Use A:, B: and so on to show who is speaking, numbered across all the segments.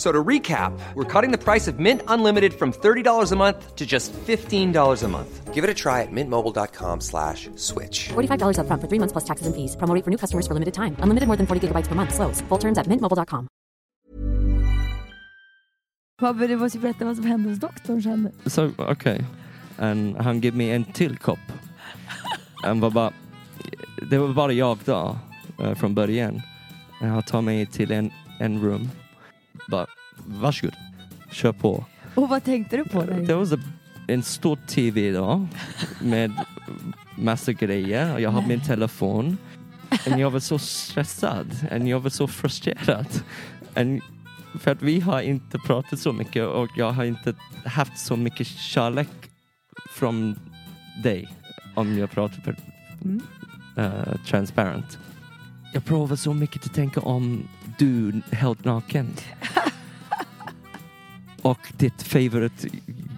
A: So to recap, we're cutting the price of Mint Unlimited from $30 a month to just $15 a month. Give it a try at mintmobile.com slash switch.
B: $45 upfront for three months plus taxes and fees. Promo for new customers for limited time. Unlimited more than 40 gigabytes per month. Slows. Full terms at mintmobile.com.
C: Babbe, du måste ju berätta vad som hände hos doktorn sen.
D: Så okej. And Han gav mig en till kopp. Han var bara, det var bara jag då eh, från början. Han tar mig till en, en rum. Bara, varsågod, kör på.
C: Och vad tänkte du på? Där?
D: Det var en stor tv då med massa grejer. Jag har min telefon. Och jag var så stressad och jag var så frustrerad. And för att vi har inte pratat så mycket och jag har inte haft så mycket kärlek från dig om jag pratar för,
C: Mm.
D: eh, transparent. Jag provar så mycket att tänka om du helt naken och ditt favorite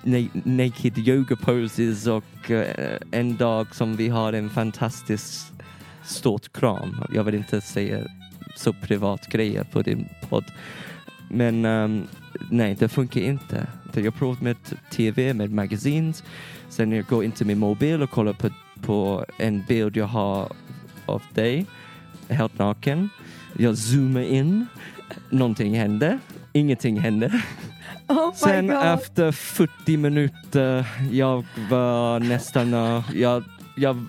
D: na naked yoga poses och uh, en dag som vi har en fantastisk stort kram. Jag vill inte säga så privat grejer på din podd. Men um, nej, det funkar inte. Jag har provat med tv, med magazines. Sen jag går in till min mobil och kollar på, på en bild jag har av dig, helt naken. Jag zoomar in, någonting händer, ingenting händer.
C: Oh
D: Sen
C: God.
D: efter 40 minuter, jag var nästan, uh, jag, jag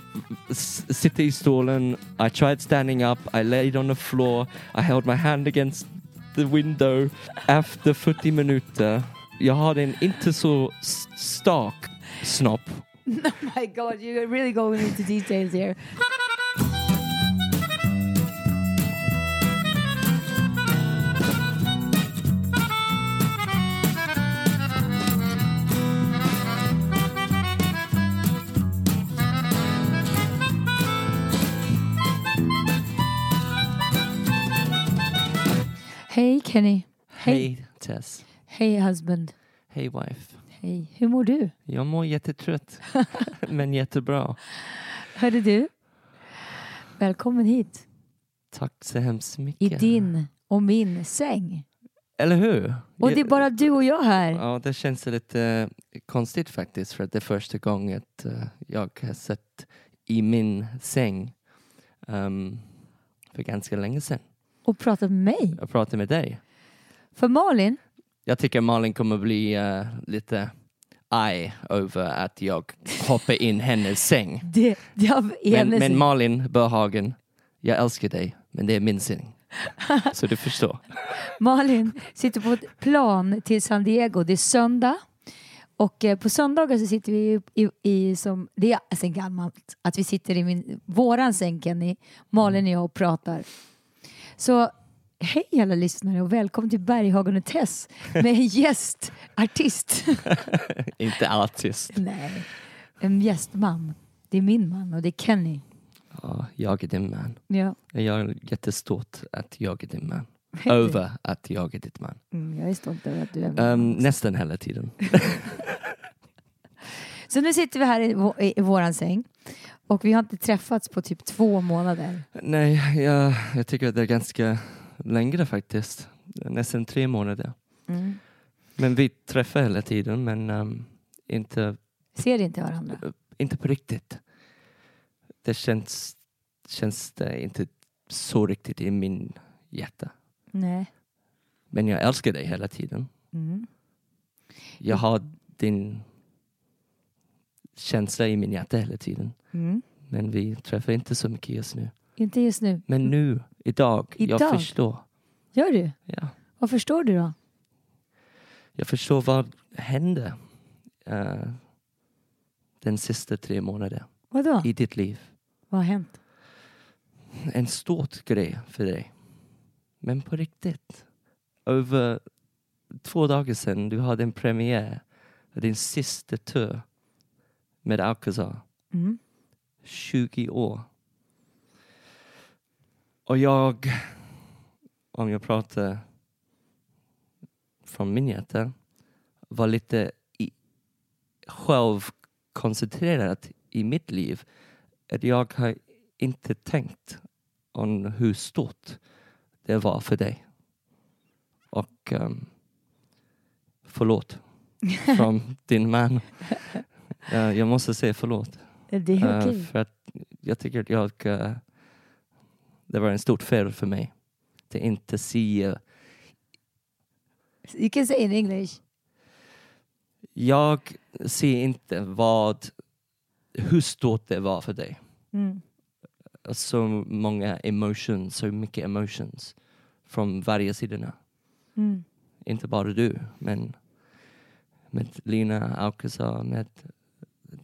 D: sitter i stolen, I tried standing up, I laid on the floor, I held my hand against the window. Efter 40 minuter, jag hade en inte så stark snopp.
C: Oh my god, you're really going into details here. Hej Kenny.
D: Hej Tess.
C: Hej husband.
D: Hej wife.
C: Hej. Hur mår du?
D: Jag mår jättetrött, men jättebra.
C: Hörde du? Välkommen hit.
D: Tack så hemskt
C: I
D: mycket.
C: din och min säng.
D: Eller hur?
C: Och det är bara du och jag här.
D: Ja, det känns lite eh, konstigt faktiskt för att det är första gången eh, jag har sett i min säng ehm, för ganska länge sedan.
C: Och pratat med mig.
D: Jag pratade med dig.
C: För Malin,
D: Jag tycker Malin kommer bli eh, lite arg över att jag hoppar in hennes säng.
C: det, det
D: Men, men Malin Börhagen, jag älskar dig, men det är min säng. Så du förstår.
C: Malin sitter på ett plan till San Diego. Det är söndag. Och eh, på söndagar så sitter vi i, i, i som, det är sen gammalt, att vi sitter i min, våran säng Kenny, Malin och jag och pratar. Så hej alla lyssnare och välkommen till Berghagen och Tess med en gästartist.
D: Inte artist.
C: Nej, en gästman. Det är min man och det är Kenny.
D: Ja, jag är din man.
C: Ja,
D: Jag är jättestort att jag är din man. Över att jag är ditt man.
C: Mm, jag är stolt över att du är min
D: Um, nästan hela tiden.
C: Så nu sitter vi här i, vå- i våran säng och vi har inte träffats på typ två månader.
D: Nej, jag, jag tycker att det är ganska längre faktiskt. Nästan tre månader.
C: Mm.
D: Men vi träffar hela tiden men um, inte,
C: Ser inte varandra.
D: inte på riktigt. Det känns, känns det inte så riktigt i min hjärta.
C: Nej.
D: Men jag älskar dig hela tiden.
C: Mm.
D: Jag har din känsla i min hjärta hela tiden.
C: Mm.
D: Men vi träffar inte så mycket just nu.
C: Inte just nu.
D: Men nu, idag,
C: Idag?
D: jag förstår.
C: Gör du?
D: Ja.
C: Vad förstår du då?
D: Jag förstår vad hände eh, den sista tre månaderna
C: Vadå?
D: i ditt liv.
C: Vad har hänt?
D: En stort grej för dig. Men på riktigt. Över två dagar sedan du hade en premiär. Din sista tur med Alcazar.
C: Mm.
D: 20 år. Och jag, om jag pratar från min hjärta, var lite i, självkoncentrerad i mitt liv. Att jag har inte tänkt om hur stort det var för dig. Och um, förlåt från din man. Eh, jag måste säga förlåt.
C: Det är
D: Eh,
C: okej.
D: för att jag tycker att jag, eh, det var en stort fel för mig. att inte se. eh,
C: You can say in English.
D: Jag ser inte vad, hur stort det var för dig.
C: Mm.
D: Så många emotions, så mycket emotions från varje sidorna.
C: Mm.
D: Inte bara du, men med Lina Alcazar, med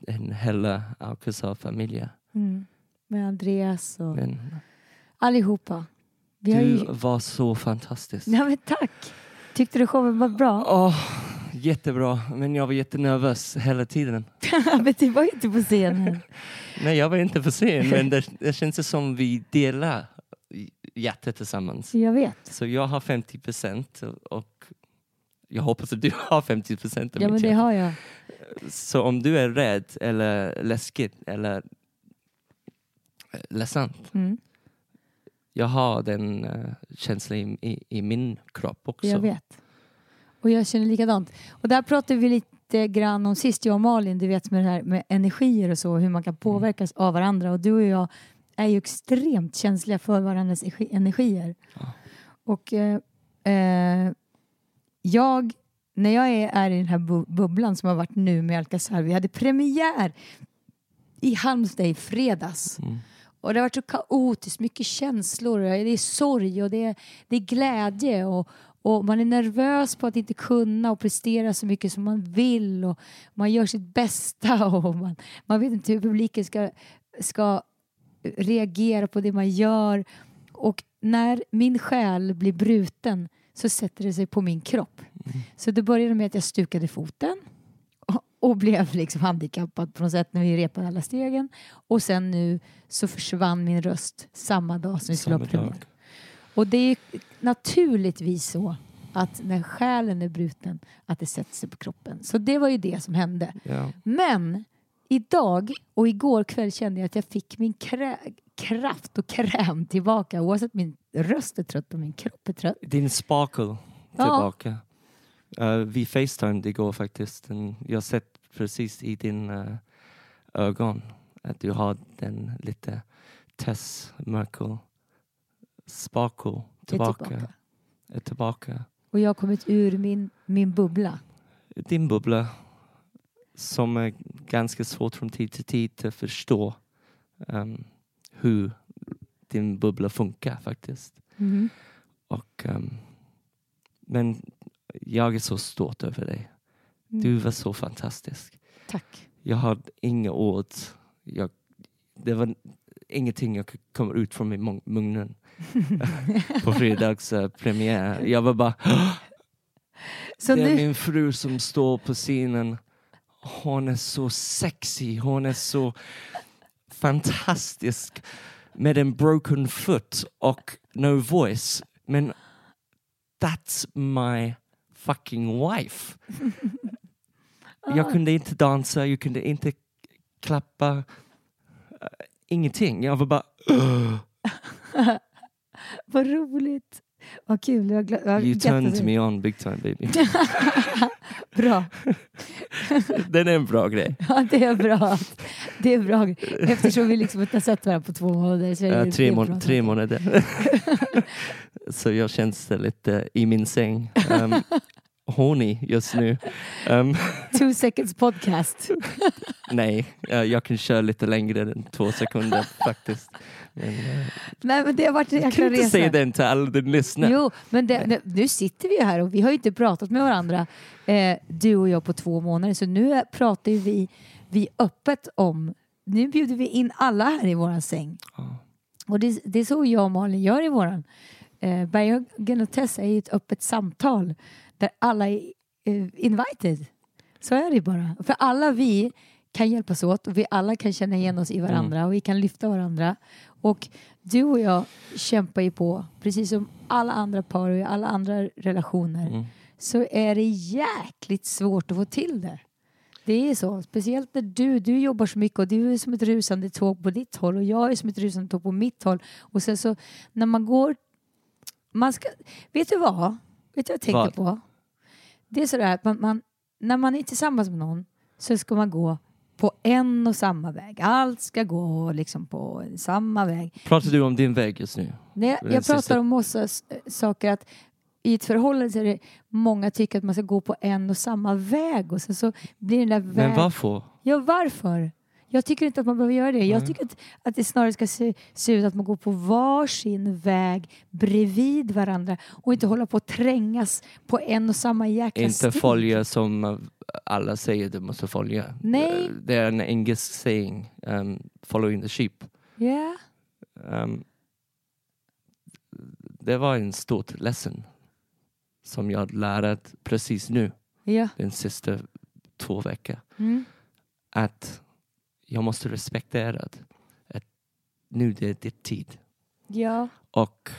D: en hela Alcazar-familj.
C: Mm. Med Andreas och
D: Men
C: allihopa. Vi
D: du
C: ju...
D: var så fantastisk.
C: Ja, men tack. Tyckte du showen var bra?
D: Åh, jättebra, men jag var jättenervös hela tiden.
C: men du var ju inte på scenen.
D: Nej, jag var inte för sen, men det, det känns som vi delar hjärtat tillsammans.
C: Jag vet.
D: Så jag har 50 procent och jag hoppas att du har 50 procent av
C: Ja, men
D: mitt
C: det
D: hjärta.
C: har jag.
D: Så om du är rädd eller läskig eller eh, ledsen,
C: Mm.
D: jag har den uh, känslan i, i, i min kropp också.
C: Jag vet. Och jag känner likadant. Och där pratade vi lite grann om sist, jag och Malin, du vet med det här med energier och så, hur man kan påverkas av varandra. Och du och jag är ju extremt känsliga för varandras energi- energier.
D: Ja.
C: Och eh, eh, jag, när jag är, är i den här bu- bubblan som har varit nu med Alcazar, vi hade premiär i Halmstad i fredags.
D: Mm.
C: Och det har varit så kaotiskt, mycket känslor. Det är sorg och det är, det är glädje. Och, och man är nervös på att inte kunna och prestera så mycket som man vill. Och man gör sitt bästa och man, man vet inte hur publiken ska, ska reagera på det man gör. Och när min själ blir bruten så sätter det sig på min kropp. Så det började med att jag stukade foten och, och blev liksom handikappad på något sätt när vi repade alla stegen. Och sen nu så försvann min röst samma dag som vi skulle ha premiär. Och det är naturligtvis så att när själen är bruten att det sätter sig på kroppen. Så det var ju det som hände.
D: Ja.
C: Men idag och igår kväll kände jag att jag fick min kraft och kräm tillbaka oavsett min röst är trött och min kropp är trött.
D: Din sparkle tillbaka. Eh, vi facetimed igår faktiskt. Jag har sett precis i din eh, ögon att du har den lite Tess Merkel sparkle
C: Det är
D: tillbaka.
C: tillbaka.
D: Är tillbaka.
C: Och jag har kommit ur min, min bubbla.
D: Din bubbla som är ganska svårt från tid till tid att förstå ehm, hur din bubbla funkar faktiskt.
C: Mhm.
D: Och, ehm, men jag är så stolt över dig.
C: Mm.
D: Du var så fantastisk.
C: Tack.
D: Jag har inga ord. Jag, det var ingenting jag komma ut från min mun- munnen på fredags eh, premiär. Jag var bara,
C: Så
D: det är
C: nu,
D: min fru som står på scenen. Hon är så sexy, hon är så fantastisk med en broken foot och no voice. Men that's my fucking wife. Jag kunde inte dansa, jag kunde inte klappa. eh, ingenting. Jag var bara...
C: vad roligt. Vad kul. Jag, jag
D: You turned me on big time baby.
C: Bra.
D: Den är en bra grej.
C: Ja, det är bra. Det är bra. Eftersom vi liksom inte har sett varandra på två månader. Så är det, det
D: tre, må- tre månader. Så jag känns lite i min säng. Ehm, horny just nu. Um,
C: Two seconds podcast.
D: nej, eh, jag kan köra lite längre än två sekunder faktiskt. Men, eh,
C: Nej men det har varit en
D: du
C: jäkla
D: kan inte
C: resa.
D: säga den till alla din lyssnare.
C: Jo, men det, nu- nu sitter vi ju här och vi har ju inte pratat med varandra, eh, du och jag, på två månader. Så nu pratar ju vi, vi öppet om, nu bjuder vi in alla här i våran säng.
D: Ja.
C: Och det, det är så jag och Malin gör i våran. Eh, Bergen och Tess är ju ett öppet samtal där alla är eh, invited. Så är det bara. För alla vi kan hjälpas åt och vi alla kan känna igen oss i varandra och vi kan lyfta varandra. Och du och jag kämpar ju på, precis som alla andra par och i alla andra relationer,
D: Mm.
C: så är det jäkligt svårt att få till det. Det är så, speciellt när du, du jobbar så mycket och du är som ett rusande tåg på ditt håll och jag är som ett rusande tåg på mitt håll. Och sen så när man går, man ska, vet du vad? Vet du vad jag tänker
D: Vad?
C: på? Det är sådär att man, man, när man är tillsammans med någon så ska man gå på en och samma väg. Allt ska gå liksom på samma väg.
D: Pratar du om din väg just nu?
C: Nej,
D: Den
C: jag pratar
D: sista-
C: om massa s- saker att i ett förhållande så är det många tycker att man ska gå på en och samma väg och sen så blir den där
D: Men
C: vägen...
D: varför?
C: Ja, varför? Jag tycker inte att man behöver göra det. Jag
D: Nej.
C: tycker att, att det snarare ska se, se ut att man går på varsin väg bredvid varandra och inte hålla på att trängas på en och samma jäkla
D: Inte
C: stig.
D: följa som alla säger du måste följa.
C: Nej.
D: Eh, Det är en engelsk saying, um, following the sheep.
C: Ja,
D: Um, det var en stort lesson som jag lärt precis nu,
C: ja.
D: den sista två veckor.
C: Mm.
D: Att jag måste respektera att, att nu det är ditt tid.
C: ja.
D: Och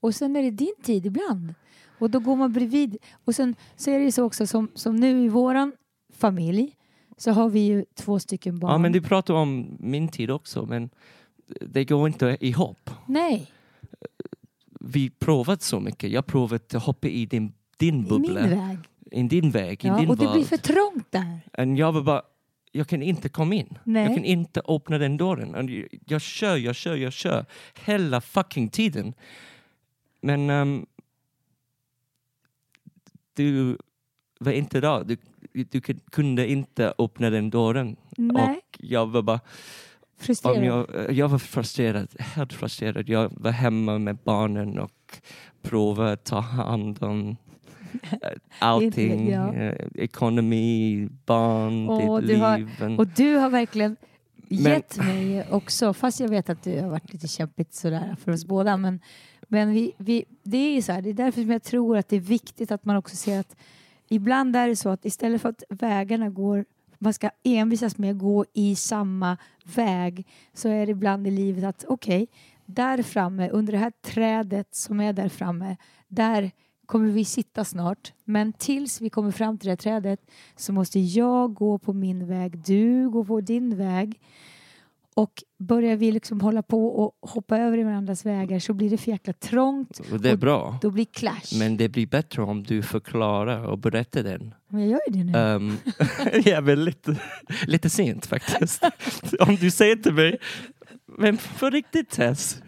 C: Och sen är det din tid ibland. Och då går man bredvid. Och sen så är det ju så också som, som nu i våran familj så har vi ju två stycken barn.
D: ja, men du pratar om min tid också, men det går inte ihop.
C: Nej,
D: Vi provat så mycket. Jag provat att hoppa i din, din
C: i min
D: bubbla,
C: väg.
D: i din väg, i
C: Ja,
D: din
C: och det blir
D: värld.
C: för trångt där.
D: Och jag var bara, jag kan inte komma in.
C: Nej.
D: Jag kan inte öppna den dörren. Jag- jag kör, jag kör, jag kör. Hela fucking tiden. Men ehm, du var inte där. Du, du kun- kunde inte öppna den dörren.
C: Nej,
D: Och jag var bara,
C: frustrerad.
D: om jag, jag var frustrerad, helt frustrerad. Jag var hemma med barnen och provade att ta hand om allting.
C: ja.
D: eh, Ekonomi, barn,
C: Åh,
D: ditt
C: har-
D: liv. en-
C: Och du har verkligen gett mig också, fast jag vet att det har varit lite kämpigt sådär för oss båda, men, men vi, vi, det är så här, det är därför som jag tror att det är viktigt att man också ser att ibland är det så att istället för att vägarna går man ska envisas med att gå i samma väg så är det ibland i livet att okej, där framme under det här trädet som är där framme, där kommer vi sitta snart. Men tills vi kommer fram till det här trädet så måste jag gå på min väg, du går på din väg. Och börjar vi liksom hålla på och hoppa över i varandras vägar så blir det för jäkla trångt.
D: Och det är
C: och
D: bra.
C: Då blir clash.
D: Men det blir bättre om du förklarar och berättar den.
C: Men jag gör ju det nu.
D: Um, ja, men lite, lite sent faktiskt. om du säger till mig, men på riktigt Tess,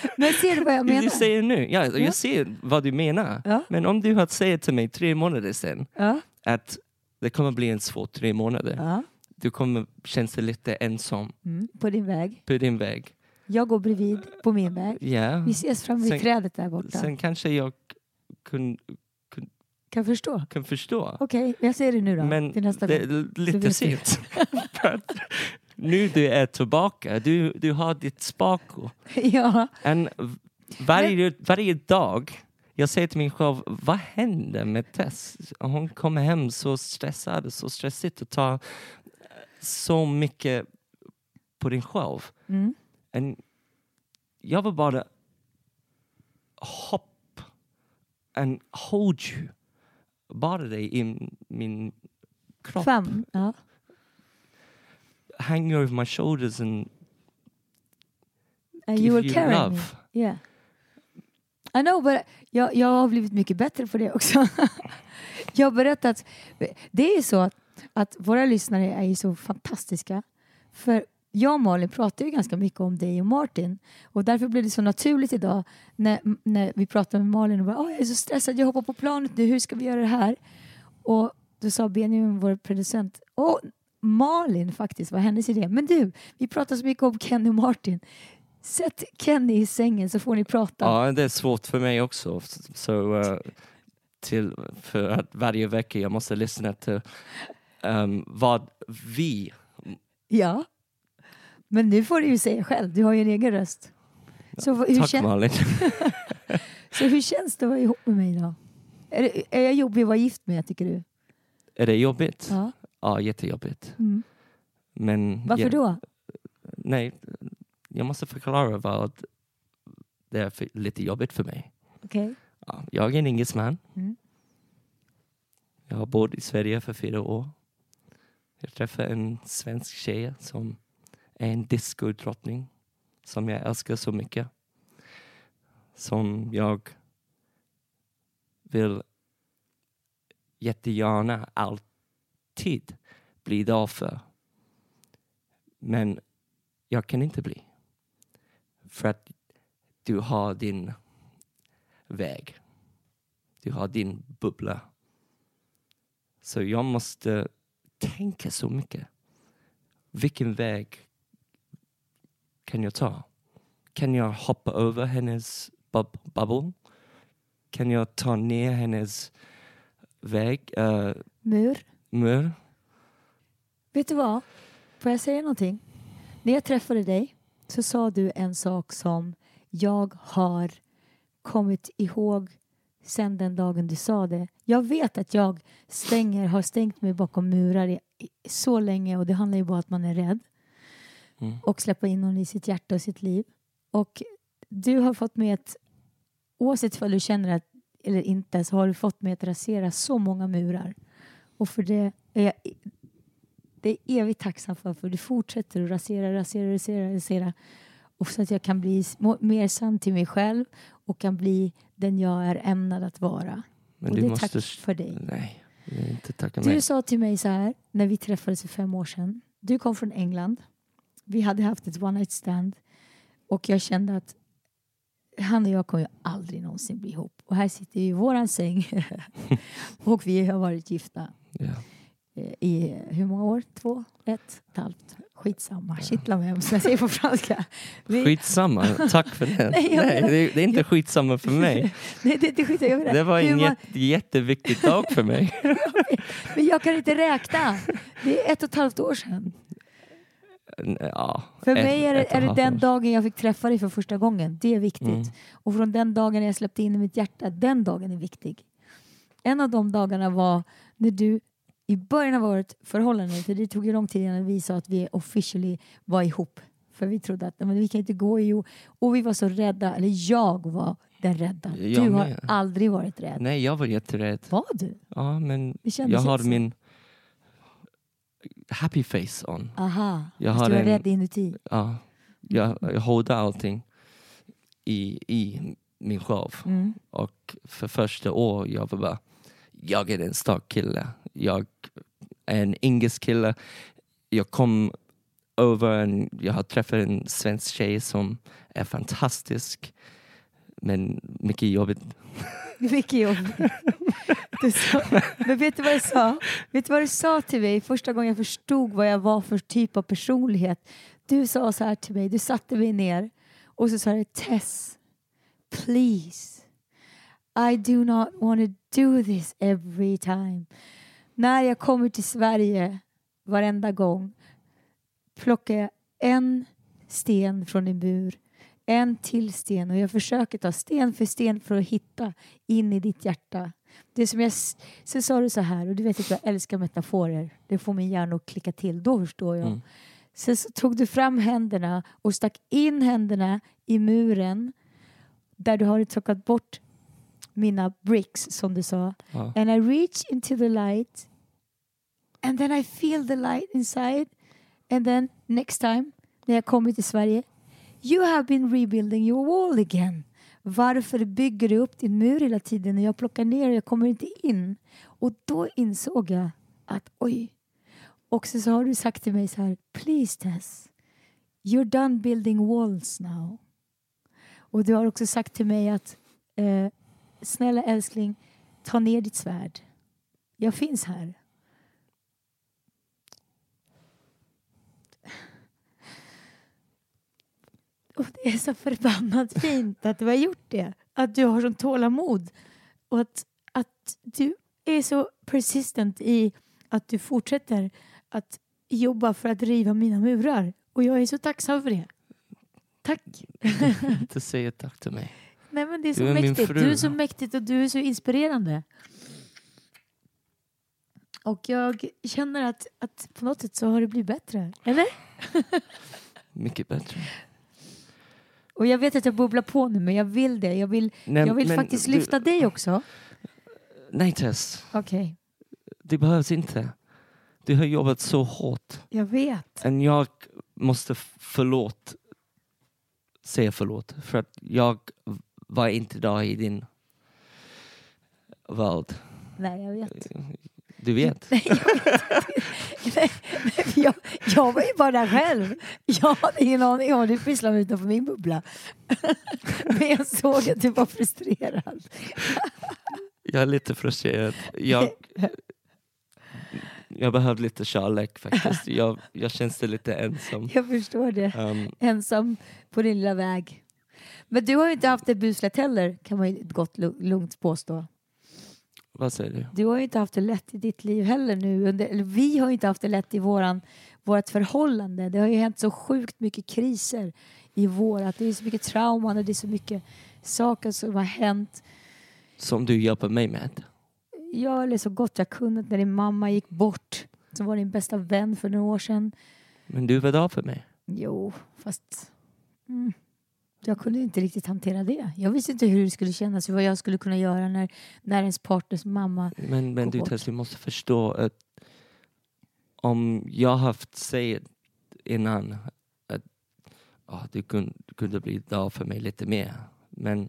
C: Men ser du vad jag menar?
D: du säger nu, ja,
C: Ja.
D: jag ser vad du menar.
C: Ja.
D: Men om du hade sagt till mig tre månader sedan
C: Ja,
D: att det kommer bli en svår tre månader.
C: ja.
D: Du kommer känna dig lite ensam
C: Mm, på din väg.
D: på din väg.
C: Jag går bredvid på min väg.
D: Ja.
C: Vi ses fram vid
D: Sen-
C: trädet där borta.
D: Sen kanske jag kun,
C: Kan förstå.
D: kan förstå.
C: Okej, jag ser det nu då.
D: Men
C: till nästa
D: det är lite sent. Nu du är tillbaka, du, du har ditt spako.
C: ja,
D: En, varje, varje dag, jag säger till mig själv, vad händer med Tess? Hon kommer hem så stressad, så stressigt och tar så mycket på din själv.
C: mm.
D: En, jag vill bara hopp and hold you. Bara dig i min kropp.
C: fem. Ja.
D: Hang you over my shoulders and
C: And
D: give
C: you will
D: you
C: carry
D: love.
C: me. Yeah. I know, but jag, jag har blivit mycket bättre på det också. jag har berättat. Det är så att, att våra lyssnare är ju så fantastiska. För jag och Malin pratar ju ganska mycket om dig och Martin och därför blev det så naturligt idag när, när vi pratade med Malin och bara "Åh, jag är så stressad, jag hoppar på planet nu, hur ska vi göra det här? Och då sa Benjamin, vår producent, och Malin faktiskt var hennes idé. Men du, vi pratar så mycket om Kenny och Martin. Sätt Kenny i sängen så får ni prata.
D: Ja, det är svårt för mig också. Så, eh, till, för att varje vecka jag måste lyssna till ehm, vad vi...
C: Ja. Men nu får du ju säga själv, du har ju en egen röst. Så, hur,
D: Tack
C: kän,
D: Malin.
C: så hur känns det att vara ihop med mig då? Är, det, är jag jobbig att vara gift med tycker du?
D: är det jobbigt?
C: Ja.
D: Ja, jättejobbigt.
C: Mm.
D: Men
C: Varför
D: jag,
C: då?
D: Nej, jag måste förklara vad det är för, lite jobbigt för mig.
C: Okej.
D: Ja, jag är en engelsman.
C: Mm.
D: Jag har bott i Sverige för fyra år. Jag träffade en svensk tjej som är en discodrottning som jag älskar så mycket. Som jag vill jättegärna alltid bli därför. Men jag kan inte bli. För att du har din väg. Du har din bubbla. Så jag måste tänka så mycket. Vilken väg kan jag ta? Kan jag hoppa över hennes bub bubble? Kan jag ta ner hennes väg, uh,
C: Mur?
D: Mur?
C: Vet du vad? Får jag säga någonting? När jag träffade dig så sa du en sak som jag har kommit ihåg sen den dagen du sa det. Jag vet att jag stänger, har stängt mig bakom murar i, i, så länge och det handlar ju bara om att man är rädd
D: Mm.
C: och släppa in någon i sitt hjärta och sitt liv. Och du har fått mig att, oavsett om du känner att eller inte, så har du fått mig att rasera så många murar. Och för det är jag det är evigt tacksam för, för du fortsätter att rasera, rasera, rasera, rasera. Och så att jag kan bli mer sann till mig själv och kan bli den jag är ämnad att vara.
D: Men
C: och
D: du
C: det är
D: måste...
C: tack för dig.
D: Nej, inte tacka
C: Du
D: mig.
C: sa till mig så här när vi träffades för fem år sedan. Du kom från England. Vi hade haft ett one night stand och jag kände att han och jag kommer ju aldrig någonsin bli ihop. Och här sitter vi i våran säng och vi har varit gifta
D: Ja.
C: eh, i hur många år? Två? Ett? Ett halvt? Skitsamma. Kittla mig som jag säger på franska. Vi,
D: Skitsamma, tack för det.
C: Nej, jag
D: Nej, det, det är inte skitsamma för mig.
C: nej, det, det jag.
D: Det var en
C: man-
D: jätte, jätteviktig dag för mig.
C: Men jag kan inte räkna. Det är ett och ett halvt år sedan.
D: Ja,
C: För
D: ett-
C: mig är det, är det den dagen jag fick träffa dig för första gången. Det är viktigt.
D: Mm.
C: Och från den dagen jag släppte in i mitt hjärta, den dagen är viktig. En av de dagarna var när du i början av vårt förhållande, för det tog ju lång tid innan vi sa att vi officially var ihop. För vi trodde att men vi kan inte gå ihop. Och vi var så rädda, eller jag var den rädda.
D: Jag
C: du har
D: med.
C: aldrig varit rädd.
D: Nej, jag var jätterädd.
C: Var du?
D: Ja, men jag har
C: så.
D: min happy face on.
C: Aha,
D: Jag har
C: du var
D: en-
C: rädd inuti.
D: Ja, jag, jag hårdar allting i, i min själv.
C: Mm.
D: Och för första år jag var bara, jag är en stark kille. Jag är en engelsk kille. Jag kom över, en, jag har träffat en svensk tjej som är fantastisk. Men mycket jobbigt.
C: Mycket jobb. Du sa, men vet du vad jag sa? Vet du vad du sa till mig första gången jag förstod vad jag var för typ av personlighet? Du sa så här till mig, du satte mig ner och så sa du Tess, please, i do not want to do this every time. När jag kommer till Sverige varenda gång plockar jag en sten från en bur en till sten och jag försöker ta sten för sten för att hitta in i ditt hjärta. Det som jag, sen sa du så här, och du vet att jag älskar metaforer. Det får min hjärna att klicka till, då förstår jag.
D: Mm.
C: Sen så tog du fram händerna och stack in händerna i muren där du har plockat bort mina bricks som du sa.
D: Ja.
C: And I reach into the light and then I feel the light inside and then next time när jag kommer till Sverige You have been rebuilding your wall again. Varför bygger du upp din mur hela tiden när jag plockar ner och jag kommer inte in? Och då insåg jag att oj. Och så, så har du sagt till mig så här, please Tess, You're done building walls now. Och du har också sagt till mig att eh, snälla älskling, ta ner ditt svärd. Jag finns här. Och det är så förbannat fint att du har gjort det. Att du har sånt tålamod. Och att, att du är så persistent i att du fortsätter att jobba för att riva mina murar. Och jag är så tacksam för det. Tack.
D: Inte säga tack till mig.
C: Nej men det är så
D: Du är
C: mäktigt. Du är så mäktigt och du är så inspirerande. Och jag känner att, att på något sätt så har det blivit bättre. Eller?
D: Mycket bättre.
C: Och jag vet att jag bubblar på nu men jag vill det. Jag vill,
D: Nej,
C: jag vill faktiskt
D: du-
C: lyfta dig också.
D: Nej Tess,
C: Okej,
D: det behövs inte. Du har jobbat så hårt.
C: jag vet.
D: Men jag måste förlåt, säga förlåt. För att jag var inte där i din värld.
C: Nej, jag vet.
D: Du vet.
C: Nej, jag, vet. Nej, jag, jag var ju bara där själv. Jag hade ingen aning om att du pysslade utanför min bubbla. Men jag såg att du var frustrerad.
D: Jag är lite frustrerad. Jag, jag behöver lite kärlek faktiskt. Jag, jag känns lite ensam.
C: Jag förstår det.
D: Um,
C: ensam på din lilla väg. Men du har ju inte haft det buslätt heller, kan man ju gott lu- lugnt påstå.
D: vad säger du?
C: Du har ju inte haft det lätt i ditt liv heller nu. Under, vi har ju inte haft det lätt i våran, vårt förhållande. Det har ju hänt så sjukt mycket kriser i vårat. Det är så mycket trauman och det är så mycket saker som har hänt.
D: Som du hjälper mig med.
C: Jag eller så gott jag kunnat när din mamma gick bort. Som var din bästa vän för några år sedan.
D: Men du var där för mig.
C: Jo, fast mm, jag kunde inte riktigt hantera det. Jag visste inte hur det skulle kännas, vad jag skulle kunna göra när, när ens partners mamma...
D: Men, men du. Tess, du måste förstå att om jag haft sagt innan att ah, du kunde, kunde bli där för mig lite mer. Men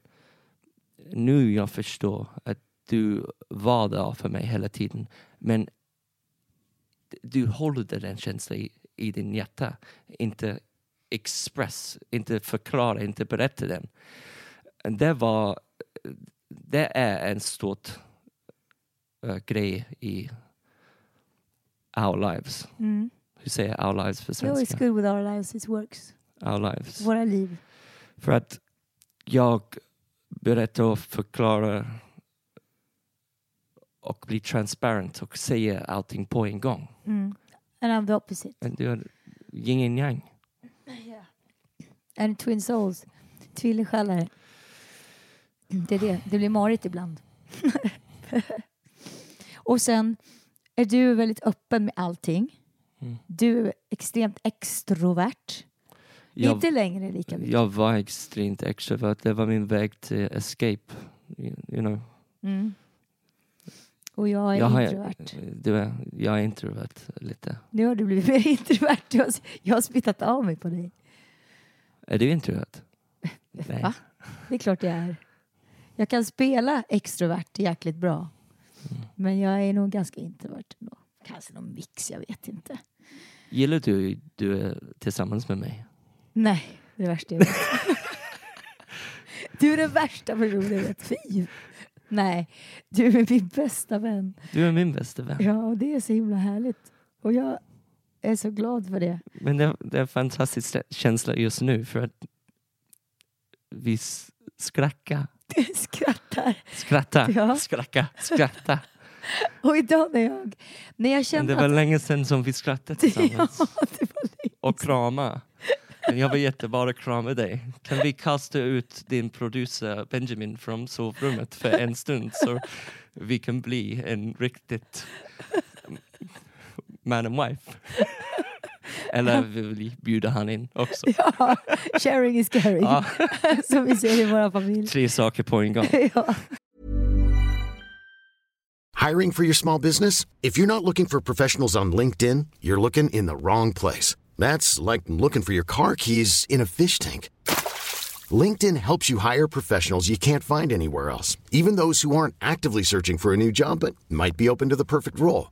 D: nu jag förstår att du var där för mig hela tiden. Men du håller den känslan i, i din hjärta. Inte express, inte förklara, inte berätta den. Det var, det är en stort uh, grej i our lives.
C: Mm.
D: Hur säger our lives på
C: No, it's
D: svenska?
C: good with our lives, it works.
D: Our lives.
C: Våra liv.
D: För att jag berättar och förklarar och blir transparent och säger allting på en gång.
C: Mm. And I'm the opposite.
D: Du har yin and yang.
C: And twin souls. Tvillingsjälar. Det är det. Det blir marigt ibland. och sen är du väldigt öppen med allting.
D: Mm.
C: Du är extremt extrovert.
D: Jag,
C: Inte längre lika mycket.
D: jag var extremt extrovert. Det var min väg till escape. You you know.
C: Mm. Och jag är
D: jag, har-
C: introvert.
D: du är, jag är introvert lite.
C: Nu har du blivit mer introvert. Jag har, smittat av mig på dig.
D: Är du introvert? Nej.
C: Va? Det är klart jag är. Jag kan spela extrovert jäkligt bra.
D: Mm.
C: Men jag är nog ganska introvert ändå. Kanske någon mix, jag vet inte.
D: Gillar du du är tillsammans med mig?
C: Nej, det är det värsta jag vet. du är den värsta personen jag vet. Fy! Nej, du är min bästa vän.
D: Du är min bästa vän.
C: Ja, och det är så himla härligt. Och jag är så glad för det.
D: Men det, det är en fantastisk känsla just nu för att vi s- skrattar.
C: Skrattar.
D: Skratta,
C: Ja.
D: skracka, skratta.
C: Och idag när jag, när jag
D: Men
C: kände
D: det var
C: att...
D: länge sedan som vi skrattade
C: Ja,
D: tillsammans.
C: länge
D: Och krama. Men jag vill jättebara krama dig. Kan vi kasta ut din producer Benjamin från sovrummet för en stund så vi kan bli en riktigt man and wife? Eller vill vi bjuda han in också?
C: Ja, sharing is caring.
D: Ja,
C: Som vi säger i vår familj.
D: tre saker på en gång.
C: Ja.
E: Hiring for your small business? If you're not looking for professionals on LinkedIn, you're looking in the wrong place. That's like looking for your car keys in a fish tank. LinkedIn helps you hire professionals you can't find anywhere else, even those who aren't actively searching for a new job but might be open to the perfect role.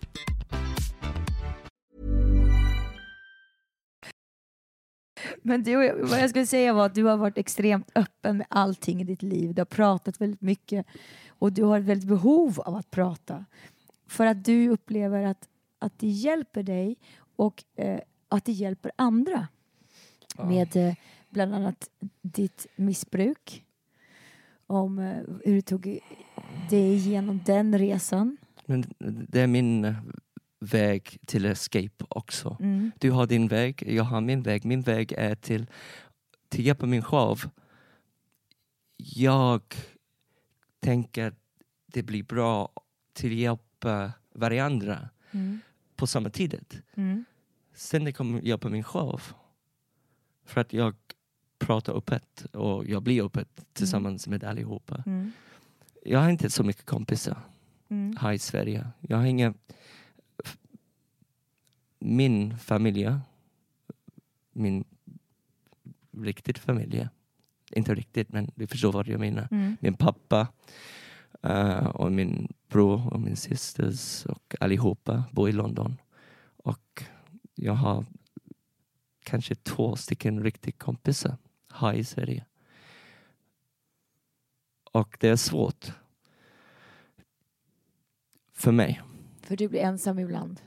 C: Men du, vad jag skulle säga var att du har varit extremt öppen med allting i ditt liv. Du har pratat väldigt mycket och du har ett väldigt behov av att prata. För att du upplever att, att det hjälper dig och eh, att det hjälper andra. Med eh, bland annat ditt missbruk. Om eh, hur du tog dig igenom den resan.
D: Men det är min väg till escape också.
C: Mm.
D: Du har din väg, jag har min väg. Min väg är till, till hjälpa min själv. Jag tänker det blir bra till hjälpa varandra
C: Mm.
D: på samma tid.
C: Mm.
D: Sen det kommer hjälpa min själv. För att jag pratar öppet och jag blir öppet tillsammans med allihopa.
C: Mm.
D: Jag har inte så mycket kompisar
C: Mm.
D: här i Sverige. Jag har inga... Min familj, min riktigt familj, inte riktigt men du förstår vad jag menar.
C: Mm.
D: Min pappa eh, och min bror och min systers och allihopa bor i London. Och jag har kanske två stycken riktiga kompisar här i Sverige. Och det är svårt för mig.
C: För du blir ensam ibland.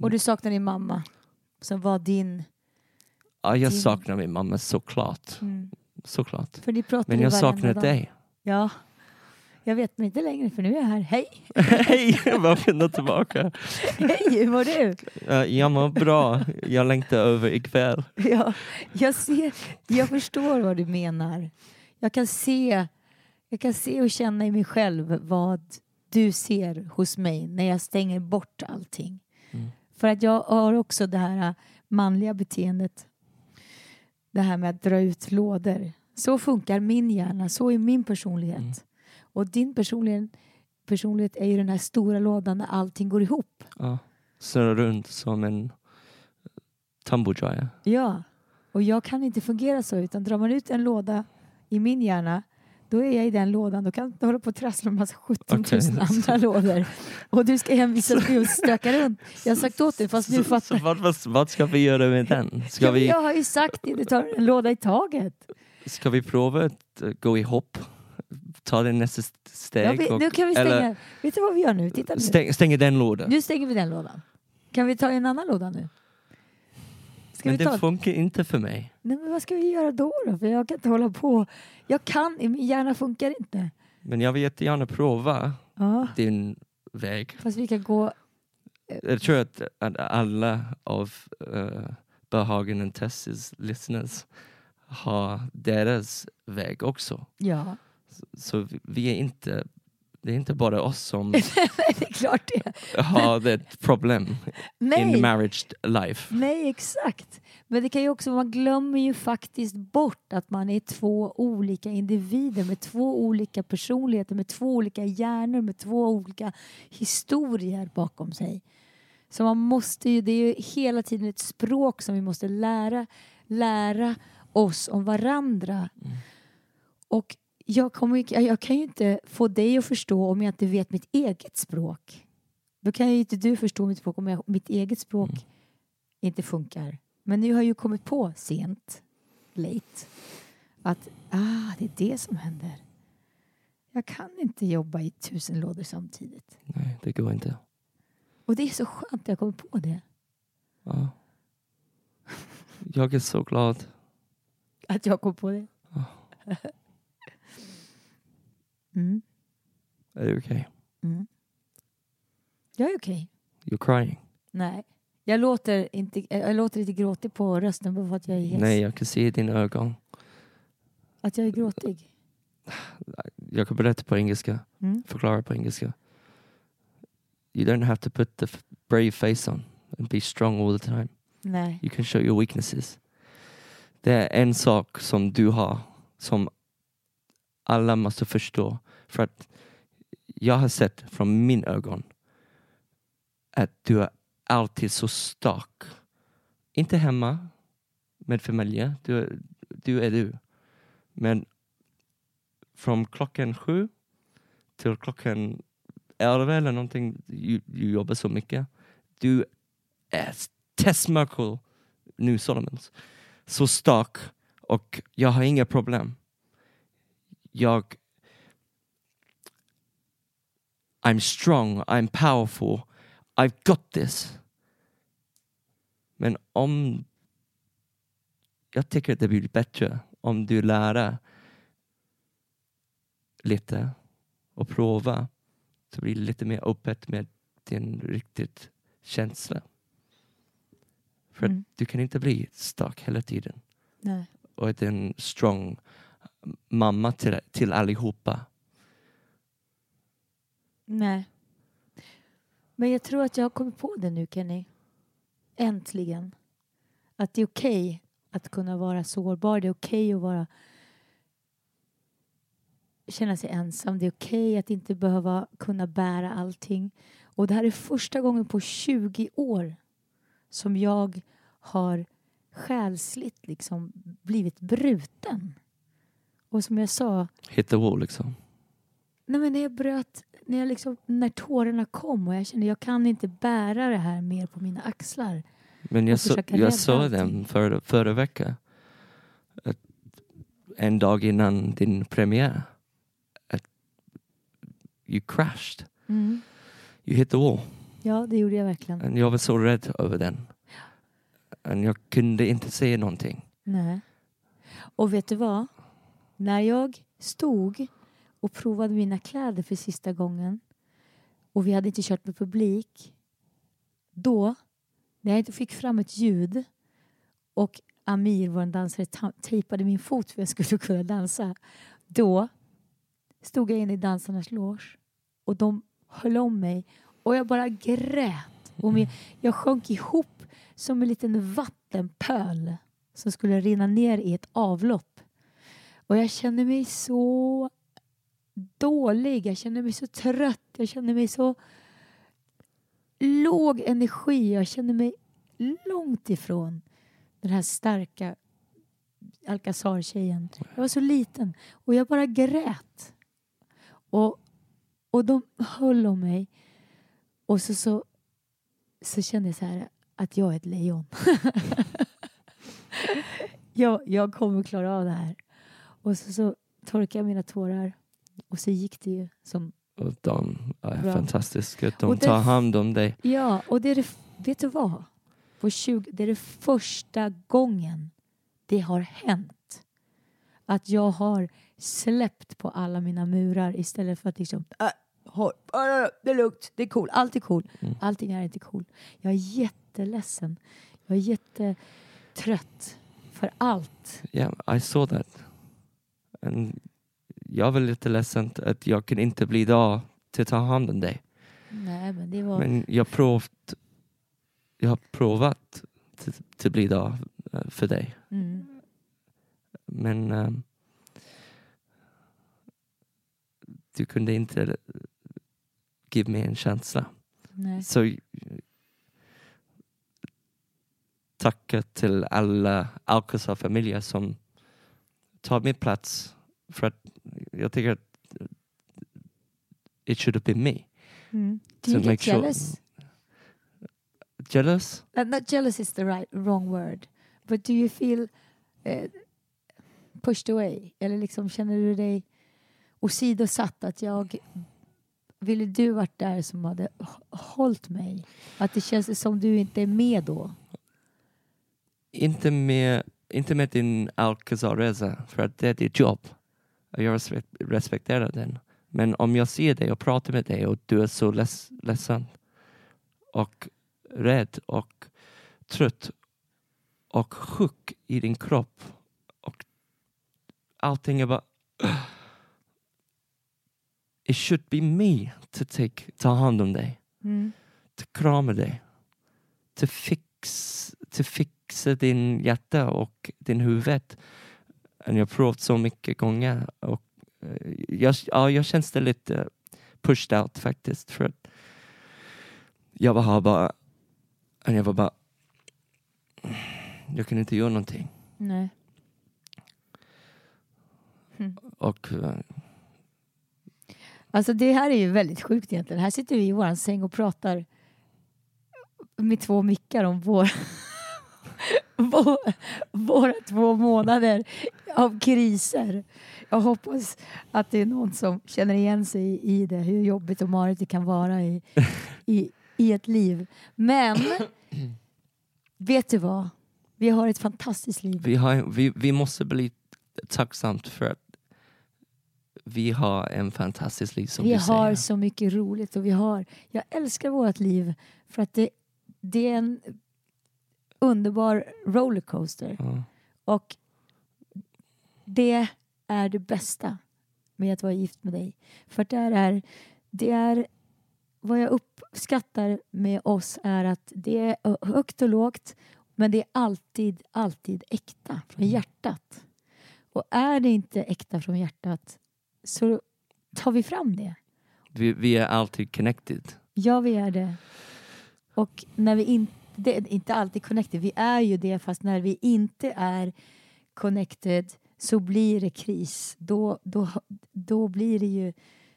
C: Och du saknar din mamma som var din...
D: Ja, jag
C: Din-
D: saknar min mamma såklart.
C: Mm.
D: såklart.
C: För ni pratade
D: Men jag saknar
C: dag.
D: dig.
C: Ja. Jag vet men inte längre för nu är jag här. Hej!
D: Hej, välkomna tillbaka.
C: Hej, hur mår du?
D: Jag mår bra. Jag längtar över ikväll.
C: Ja, jag, ser, jag förstår vad du menar. Jag kan, se, jag kan se och känna i mig själv vad du ser hos mig när jag stänger bort allting.
D: Mm.
C: För att jag har också det här manliga beteendet. Det här med att dra ut lådor. Så funkar min hjärna, så är min personlighet.
D: Mm.
C: Och din personlighet, personlighet är ju den här stora lådan där allting går ihop.
D: Ja. Snurrar runt som en tumble
C: Ja, och jag kan inte fungera så utan drar man ut en låda i min hjärna då är jag i den lådan. Då kan jag inte hålla på och trassla med massa 17 000
D: Okej.
C: andra lådor. Och du ska hänvisas mig och stöka runt. Jag har sagt åt dig fast du
D: Så, så
C: fattar.
D: vad, vad, vad ska vi göra med den? Ska vi,
C: Jag har ju sagt det, du tar en låda i taget.
D: ska vi prova att eh, gå ihop? Ta det nästa st- steg?
C: Ja, vi, nu kan vi stänga.
D: eller
C: Vet du vad vi gör nu? Titta nu.
D: stäng, stänga den lådan.
C: Nu stänger vi den lådan. Kan vi ta en annan låda nu? Ska
D: Men det funkar inte för mig.
C: Nej, men vad ska vi göra då, då? För jag kan inte hålla på. Jag kan, min hjärna funkar inte.
D: Men jag vill jättegärna prova
C: Ja,
D: din väg.
C: fast vi kan gå
D: Jag tror att, att alla av uh, Behagen and Tesses listeners har deras väg också.
C: Ja,
D: Så vi är inte, det är inte bara oss som
C: det är klart det.
D: har det problem in
C: Nej,
D: marriage life.
C: nej, exakt. Men det kan ju också, man glömmer ju faktiskt bort att man är två olika individer med två olika personligheter, med två olika hjärnor, med två olika historier bakom sig. Så man måste ju, det är ju hela tiden ett språk som vi måste lära, lära oss om varandra. Och jag, kommer, jag kan ju inte få dig att förstå om jag inte vet mitt eget språk. Då kan ju inte du förstå mitt språk om jag, mitt eget språk inte funkar. Men nu har jag ju kommit på sent, late, Att ah, det är det som händer. Jag kan inte jobba i tusen lådor samtidigt.
D: Nej, det går inte.
C: Och det är så skönt att jag kommer på det.
D: Ja. Jag är så glad.
C: Att jag kom på det. Mm.
D: Är du okej?
C: Mm. Jag är okej.
D: You're crying?
C: Nej. Jag låter, inte, jag låter lite gråtig på rösten bara för att jag är hes.
D: Nej, jag kan se i dina ögon.
C: Att jag är gråtig.
D: Jag kan berätta på engelska.
C: Mm.
D: Förklara på engelska. You don't have to put the brave face on and be strong all the time.
C: Nej.
D: You can show your weaknesses. Det är en sak som du har som alla måste förstå. För att jag har sett från min ögon att du är alltid så stark. Inte hemma med familjen, du, är- du är du. Men från klockan sju till klockan elva eller någonting, du, du jobbar så mycket. Du är Tess Merkel, nu Solomons, så stark och jag har inga problem. Jag I'm strong, I'm powerful, I've got this. Men om jag tycker att det blir bättre om du lär lite och prova så blir det lite mer öppet med din riktigt känsla. För
C: Mm.
D: att du kan inte bli stark hela tiden
C: Nej.
D: och är en strong mamma till, till allihopa.
C: Nej. Men jag tror att jag har kommit på det nu, Kenny. Äntligen. Att det är okej att kunna vara sårbar. Det är okej att vara känna sig ensam. Det är okej att inte behöva kunna bära allting. Och det här är första gången på 20 år som jag har själsligt liksom blivit bruten. Och som jag sa,
D: Hit the wall liksom.
C: Nej, men när jag bröt, när, jag liksom, när tårarna kom och jag kände jag kan inte bära det här mer på mina axlar.
D: Men jag, så, jag såg den förra, förra veckan. Att en dag innan din premiär. Att you crashed. You hit the wall.
C: Ja, det gjorde jag verkligen.
D: Och jag var så rädd över den. Och jag kunde inte säga någonting.
C: Nej. Och vet du vad? När jag stod och provade mina kläder för sista gången och vi hade inte kört med publik. Då, när jag inte fick fram ett ljud och Amir, vår dansare, tejpade min fot för att jag skulle kunna dansa. Då stod jag inne i dansarnas loge och de höll om mig och jag bara grät. Och min, jag sjönk ihop som en liten vattenpöl som skulle rinna ner i ett avlopp. Och jag kände mig så dålig, jag kände mig så trött, jag kände mig så låg energi. Jag kände mig långt ifrån den här starka Alcazar-tjejen. Jag var så liten och jag bara grät. Och, och de höll om mig. Och så, så, så kände jag så här att jag är ett lejon. jag, jag kommer klara av det här. Och så, så torkade jag mina tårar. Och så gick det ju som...
D: Och de är
C: Bra.
D: fantastiska. De
C: det-
D: tar hand om dig.
C: Ja, och det är det, vet du vad? På 20, det är det första gången det har hänt att jag har släppt på alla mina murar istället för att liksom äh, hår, äh, det är lugnt, det är cool, allt är cool. Allting är inte cool. Jag är jätteledsen. Jag är jättetrött för allt.
D: Yeah, I saw that. And jag var lite ledsen att jag kan inte bli där till att ta hand om dig.
C: Nej, men det var...
D: Men jag provat, jag har provat till, till bli där eh, för dig.
C: Mm.
D: Men ehm, du kunde inte ge mig en känsla.
C: Nej.
D: Så tacka till alla Alcazar-familjer som tar min plats. För att jag tycker att it should have been me.
C: Mm. Do
D: So
C: you get
D: make sure-
C: jealous?
D: Jealous?
C: Uh, not jealous is the right wrong word, but do you feel uh, pushed away? Eller liksom känner du dig åsidosatt? Att jag ville du varit där som hade hållit mig? Att det känns som du inte är med då?
D: Inte med, inte med din Alcazar-resa, för att det är ditt jobb. Och Jag respek- respekterar den. Men om jag ser dig och pratar med dig och du är så leds, ledsen och rädd och trött och sjuk i din kropp och allting är bara It should be me to take, ta hand om dig,
C: Mm.
D: to krama dig, to fix, to fixa din hjärta och din huvud. Jag har provat så mycket gånger och eh, jag, ja, jag känns det lite pushed out faktiskt. För att jag var bara, och jag var bara, jag kunde inte göra någonting.
C: Nej.
D: Och eh,
C: Alltså det här är ju väldigt sjukt egentligen. Här sitter vi i våran säng och pratar med två mickar om vår, vår, våra två månader av kriser. Jag hoppas att det är någon som känner igen sig i det, hur jobbigt och marigt det kan vara i, i, i ett liv. Men vet du vad? Vi har ett fantastiskt liv.
D: vi, har, vi, vi måste bli tacksamt för att vi har en fantastisk liv som
C: vi
D: du
C: har
D: säger.
C: så mycket roligt och vi har, jag älskar vårt liv för att det, det är en underbar rollercoaster
D: Ja.
C: och det är det bästa med att vara gift med dig. För det är, det är vad jag uppskattar med oss är att det är högt och lågt men det är alltid, alltid äkta från hjärtat. Och är det inte äkta från hjärtat så tar vi fram det.
D: Vi, vi är alltid connected.
C: Ja, vi är det. Och när vi inte, det är inte alltid connected, vi är ju det fast när vi inte är connected så blir det kris. Då, då, då blir det ju,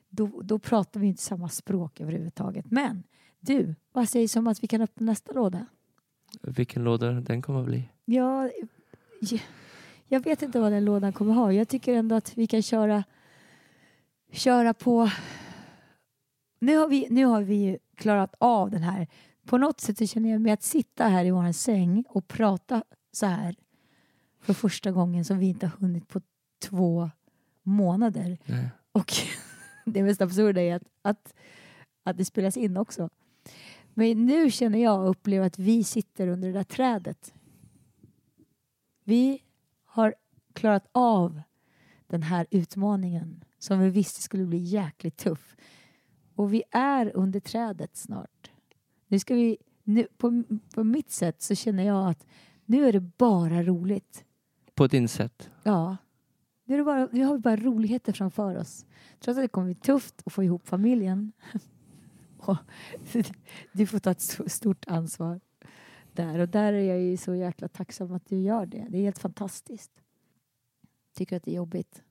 C: då, då pratar vi inte samma språk överhuvudtaget. Men du, vad sägs om att vi kan öppna nästa låda?
D: Vilken låda den kommer att bli.
C: Ja, jag- vet inte vad den lådan kommer ha. Jag tycker ändå att vi kan köra, köra på... Nu har, vi, nu har vi ju klarat av den här. På något sätt känner jag mig att sitta här i vår säng och prata så här för första gången som vi inte har hunnit på två månader.
D: Nej.
C: Och det mest absurda är att, att, att det spelas in också. Men nu känner jag och upplever att vi sitter under det där trädet. Vi har klarat av den här utmaningen som vi visste skulle bli jäkligt tuff. Och vi är under trädet snart. Nu ska vi, nu, på, på mitt sätt så känner jag att nu är det bara roligt.
D: På din sätt.
C: Ja. Nu, är det bara, nu har vi bara roligheter framför oss. Trots att det kommer bli tufft att få ihop familjen. Du får ta ett st- stort ansvar där. Och där är jag ju så jäkla tacksam att du gör det. Det är helt fantastiskt. Tycker att det är jobbigt.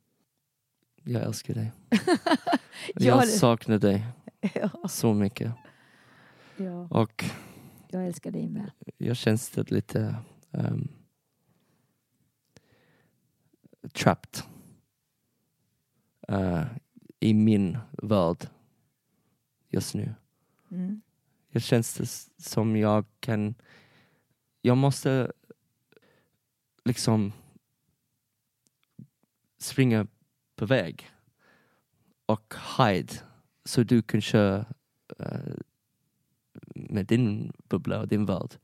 D: Jag älskar dig.
C: Ja,
D: jag
C: det-
D: saknar dig
C: Ja,
D: så mycket.
C: Ja,
D: Och
C: jag älskar dig med.
D: jag känns det lite um, trapped uh, i min värld just nu.
C: Mm.
D: Jag känns det som jag kan... Jag måste liksom springa på väg och hide så du kan köra eh, med din bubbla och din värld.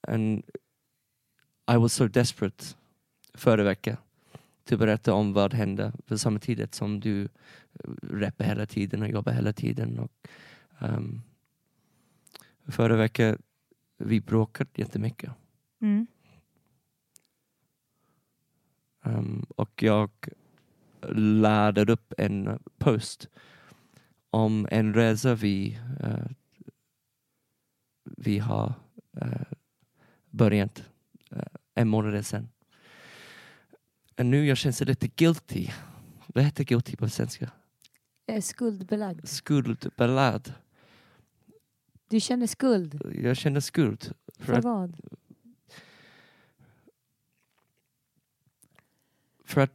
D: And I was so desperate förra veckan till att berätta om vad hände för samtidigt som du eh, rappar hela tiden och jobbar hela tiden. Och, ehm, förra veckan vi bråkade jättemycket.
C: Mm.
D: Um, och jag laddade upp en post om en resa vi, eh, vi har uh, börjat uh, en månad sedan. Och nu jag känns lite guilty. Vad heter guilty på svenska?
C: Eh, Skuldbelagd.
D: Skuldbelagd.
C: Du känner skuld.
D: Jag känner skuld. För
C: För
D: att,
C: vad?
D: för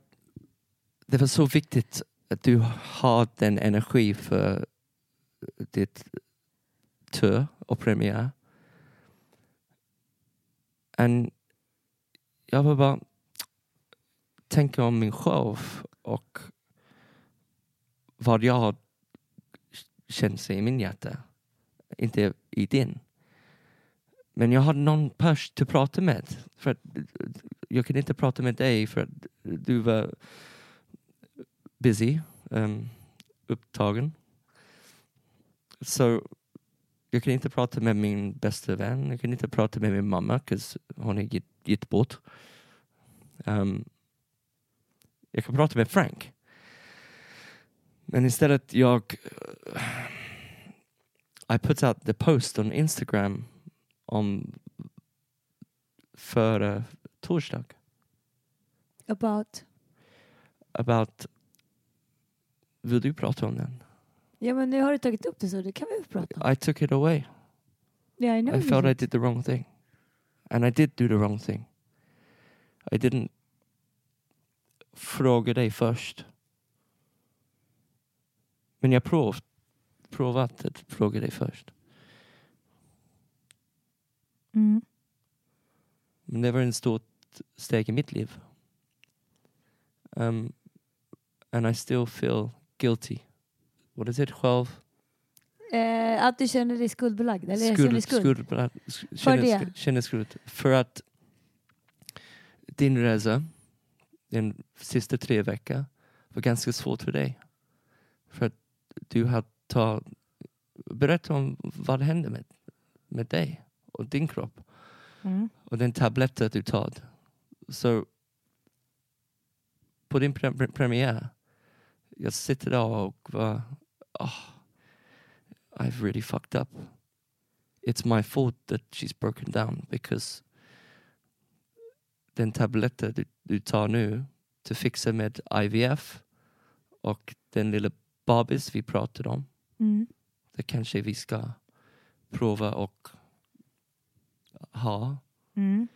D: det var så viktigt att du har den energi för ditt tur och premiär. And jag vill bara tänka om min show och vad jag har känt i min hjärta. Inte i din. Men jag hade någon pers att prata med. För att jag kunde inte prata med dig för att du var busy, um, upptagen. Så jag kunde inte prata med min bästa vän, jag kunde inte prata med min mamma för hon är gitt, gitt bort. Um, jag kan prata med Frank. Men istället jag I put out the post on Instagram om förra torsdag
C: About...
D: about vill du prata om den?
C: Ja men nu har du tagit upp det så det kan vi prata om.
D: I took it away.
C: Yeah, I know
D: I felt I
C: did
D: the wrong thing. And I did do the wrong thing. I didn't fråga dig först. Men jag prov, provat att fråga dig först.
C: Mm.
D: Men det var en stort steg i mitt liv. Um, and I still feel guilty. What is it? Själv?
C: Eh, att du känner dig skuldbelagd? Eller jag känner
D: skuld,
C: skuld?
D: skuld, skuld, sk-
C: För det?
D: känner skuld. För att din resa, den sista tre veckor, var ganska svårt för dig. För att du har tagit... Berätta om vad hände med, med dig och din kropp
C: Mm.
D: och den tabletter du tar. Så på din pre- premiär, jag sitter där och var, oh, I've really fucked up. It's my fault that she's broken down because den tabletter du, du tar nu till fixa med IVF och den lilla babys vi pratade om,
C: Mm.
D: det kanske vi ska prova och ha
C: Mm.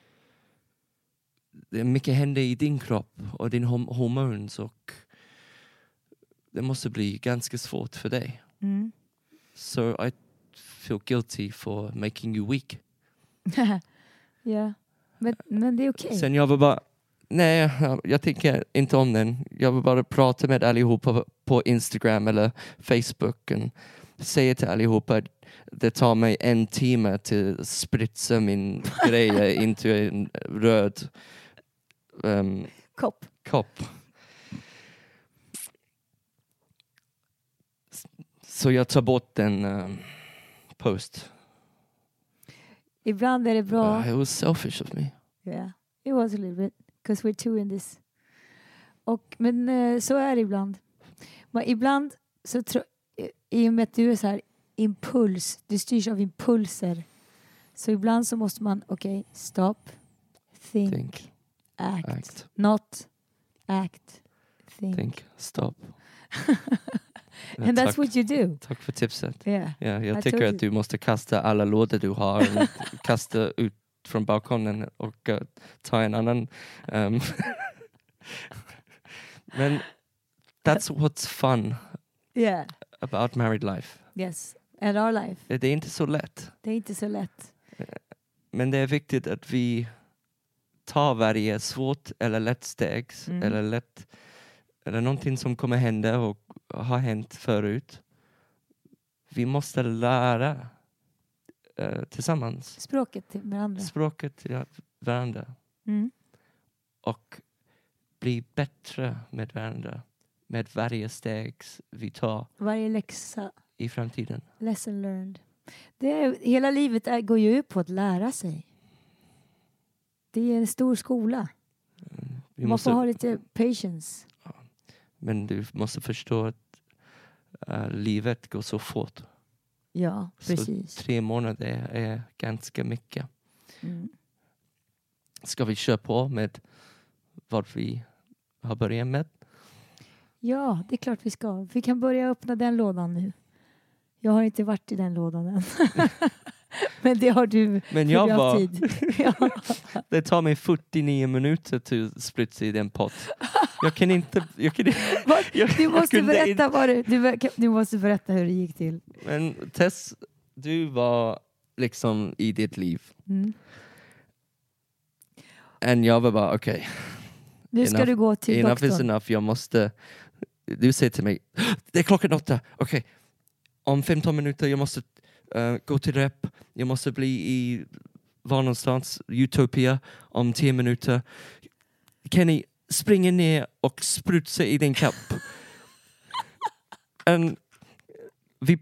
D: det mycket händer i din kropp och din hom- hormoner och det måste bli ganska svårt för dig.
C: Mm.
D: So I feel guilty for making you weak.
C: ja. Men, men det är okej.
D: Sen jag vill bara, nej jag- tänker inte om den. Jag vill bara prata med allihopa på Instagram eller Facebook och säga till allihopa att det tar mig en timme till att spritsa min grejer into en röd um,
C: Kopp.
D: kopp. Så jag tar bort den um, post.
C: Ibland är det bra.
D: Uh, it was selfish of me.
C: Yeah, it was a little bit. Because we're two in this. Och, men eh, så är det ibland. Men ibland så tro, i- och med att du är så här impuls, du styrs av impulser. Så ibland så måste man, okej, stop, think,
D: Think,
C: act.
D: act,
C: not act, think.
D: think, stop.
C: And that's
D: tack,
C: what you do.
D: tack för tipset.
C: Yeah.
D: Ja, jag
C: I
D: tycker att du måste kasta alla lådor du har kasta ut från balkongen och eh, ta en annan. ehm. Men that's what's fun
C: Yeah.
D: about married life.
C: Yes. And our life.
D: Det är inte så lätt.
C: Det är inte så lätt.
D: Men det är viktigt att vi tar varje svårt eller lätt steg
C: Mm.
D: eller lätt eller någonting som kommer hända och har hänt förut. Vi måste lära eh, tillsammans
C: Språket till varandra.
D: språket till varandra
C: Mm.
D: och bli bättre med varandra med varje steg vi tar
C: Varje läxa
D: i framtiden.
C: Lesson learned. Det är, hela livet är, går ju ut på att lära sig. Det är en stor skola.
D: Vi
C: Man
D: måste,
C: får ha lite patience.
D: Men du måste förstå att eh, livet går så fort.
C: Ja,
D: Så
C: precis.
D: tre månader är ganska mycket.
C: Mm.
D: Ska vi köra på med vad vi har börjat med?
C: Ja, det är klart vi ska. Vi kan börja öppna den lådan nu. Jag har inte varit i den lådan än. Men det har du,
D: Men jag
C: har
D: var-
C: tid. Ja.
D: Det tar mig 49 minuter till spritz i den pott. Jag kan inte... Jag kan, jag,
C: Du måste berätta
D: inte-
C: vad du, du, du måste berätta hur det gick till.
D: Men Tess, du var liksom i ditt liv.
C: Mm.
D: Jag var bara okej,
C: Nu ska
D: Enough-
C: du gå till
D: enough is
C: doktorn.
D: enough. Jag måste... Du säger till mig, det är klockan åtta, okej. Om 15 minuter, jag måste eh, gå till rep. Jag måste bli i, var någonstans, Utopia om 10 minuter. Kenny, springa ner och sprutsa i din kapp. En, vi,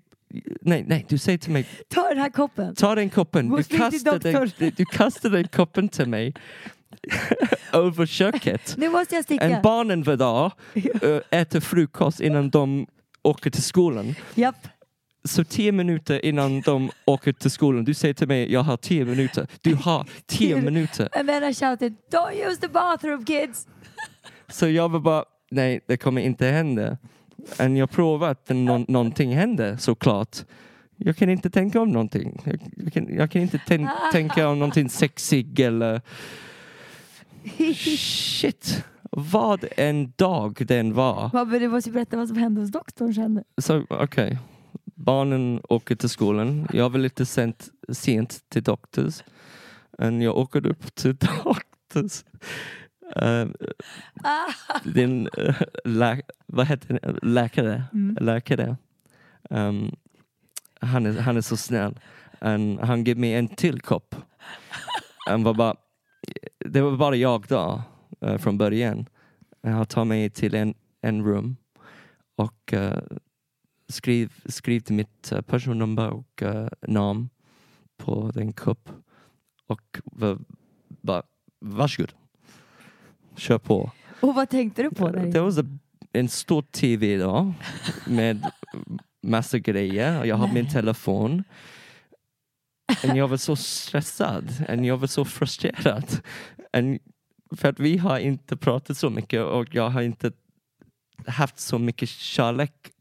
D: nej, nej, du säger till mig,
C: Ta den här koppen.
D: ta den koppen. Du kastar, den, du, du kastar den koppen till mig över köket.
C: Nu måste jag
D: En
C: sticka.
D: barnen var där, äh, äter frukost innan de åker till skolan.
C: Japp.
D: Så tio minuter innan de åker till skolan, du säger till mig jag har tio minuter. Du har tio minuter.
C: And then I shouted, don't use the bathroom kids.
D: Så jag var bara, nej det kommer inte hända. Men jag provar att nå- någonting händer såklart. Jag kan inte tänka om någonting. Jag, jag, kan, jag kan inte tän- tänka om någonting sexig eller shit. Vad en dag den var.
C: Du måste berätta vad som hände hos doktorn sen.
D: Okej, barnen åker till skolan. Jag var lite sent, sent till Doctors. Men jag åker upp till Doctors. Uh, din uh, lä vad heter det? läkare, läkare. Um, han, är, han är så snäll. And han gav mig en till kopp. Han var bara, det var bara jag då eh, från början. Han tar mig till en, en rum och uh, skriv, skriv till mitt uh, personnummer och uh, namn på den kopp. Och bara, varsågod. Kör på.
C: Och vad tänkte du på där
D: Det var en stor tv då med massa grejer. och Jag har min telefon. Och jag var så stressad och jag var så frustrerad. Och för att vi har inte pratat så mycket och jag har inte haft så mycket kärlek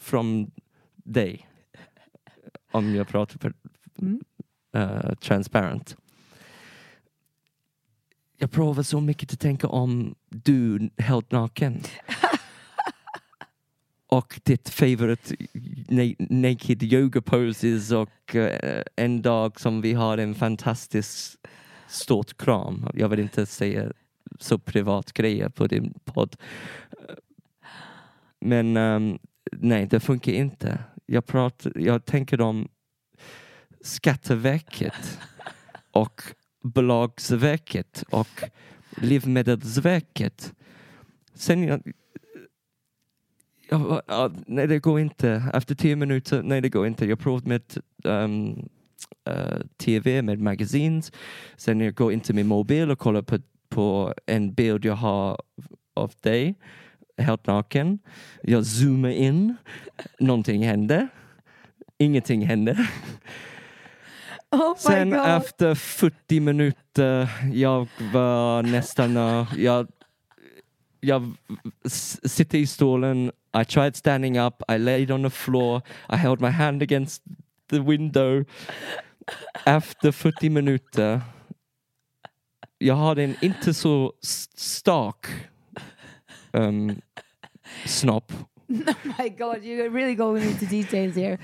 D: från dig. Om jag pratar för
C: Mm.
D: eh, transparent. Jag provar så mycket att tänka om du helt naken. och ditt favorite na- naked yoga poses och eh, en dag som vi har en fantastisk stort kram. Jag vill inte säga så privat grejer på din podd. Men ehm, nej, det funkar inte. Jag, pratar, jag tänker om Skatteverket och Bolagsverket och Livsmedelsverket. Sen jag, jag, ja, nej det går inte. Efter tio minuter, nej det går inte. Jag provat med ehm, eh, tv, med magazines. Sen jag går till min mobil och kollar på, på en bild jag har av dig, helt naken. Jag zoomar in, någonting händer. Ingenting händer.
C: Oh
D: Sen
C: god.
D: efter 40 minuter, jag var nästan... eh, jag, jag sitter i stolen, I tried standing up, I laid on the floor, I held my hand against the window. Efter 40 minuter, jag hade en inte så stark um, snopp.
C: Oh my god, you're really going into details here.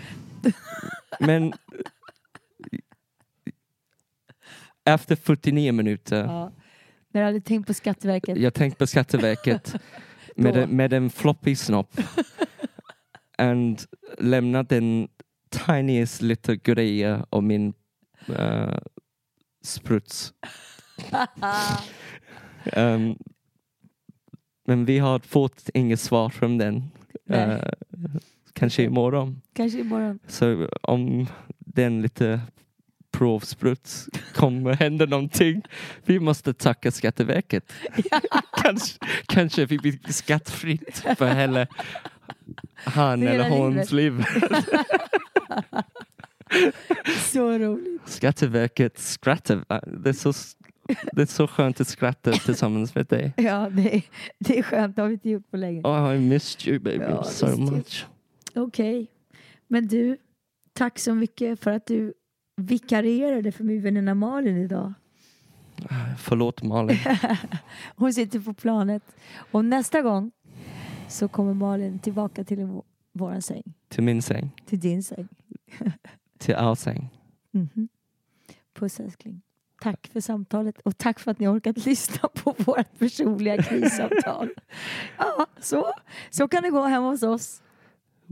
D: Men efter 49 minuter
C: Ja. När du hade tänkt på Skatteverket.
D: Jag tänkte på Skatteverket med, en, med en floppy snopp. and lämnat den tiniest lite grejer av min uh, spruts. um, men vi har fått inget svar från den. Uh, kanske imorgon.
C: Kanske imorgon.
D: Så om den lite provspruts kommer hända någonting. Vi måste tacka Skatteverket. kanske, kanske vi blir skattfritt för hela han eller hons liv.
C: Så roligt.
D: Skatteverket skrattar. Det är, så, det är så skönt att skratta tillsammans med dig.
C: Ja, det är, det är skönt. Det har vi inte gjort på länge.
D: Oh, I missed you baby
C: Ja,
D: so much.
C: Okej. Men du, tack så mycket för att du vikarierade för min väninna Malin idag.
D: Förlåt Malin.
C: Hon sitter på planet. Och nästa gång så kommer Malin tillbaka till vå- våran säng.
D: till min säng.
C: Till din säng.
D: Till our säng.
C: Mhm. Puss älskling. Tack för samtalet och tack för att ni har orkat lyssna på vårt personliga krissamtal. ja, så, så kan det gå hemma hos oss.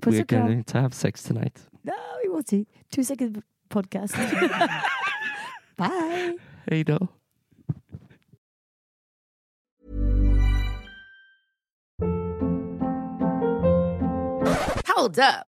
C: Puss
D: We're going to have sex tonight.
C: No, we will see. Two second podcast. Bye.
D: Hej då.
F: Hold up.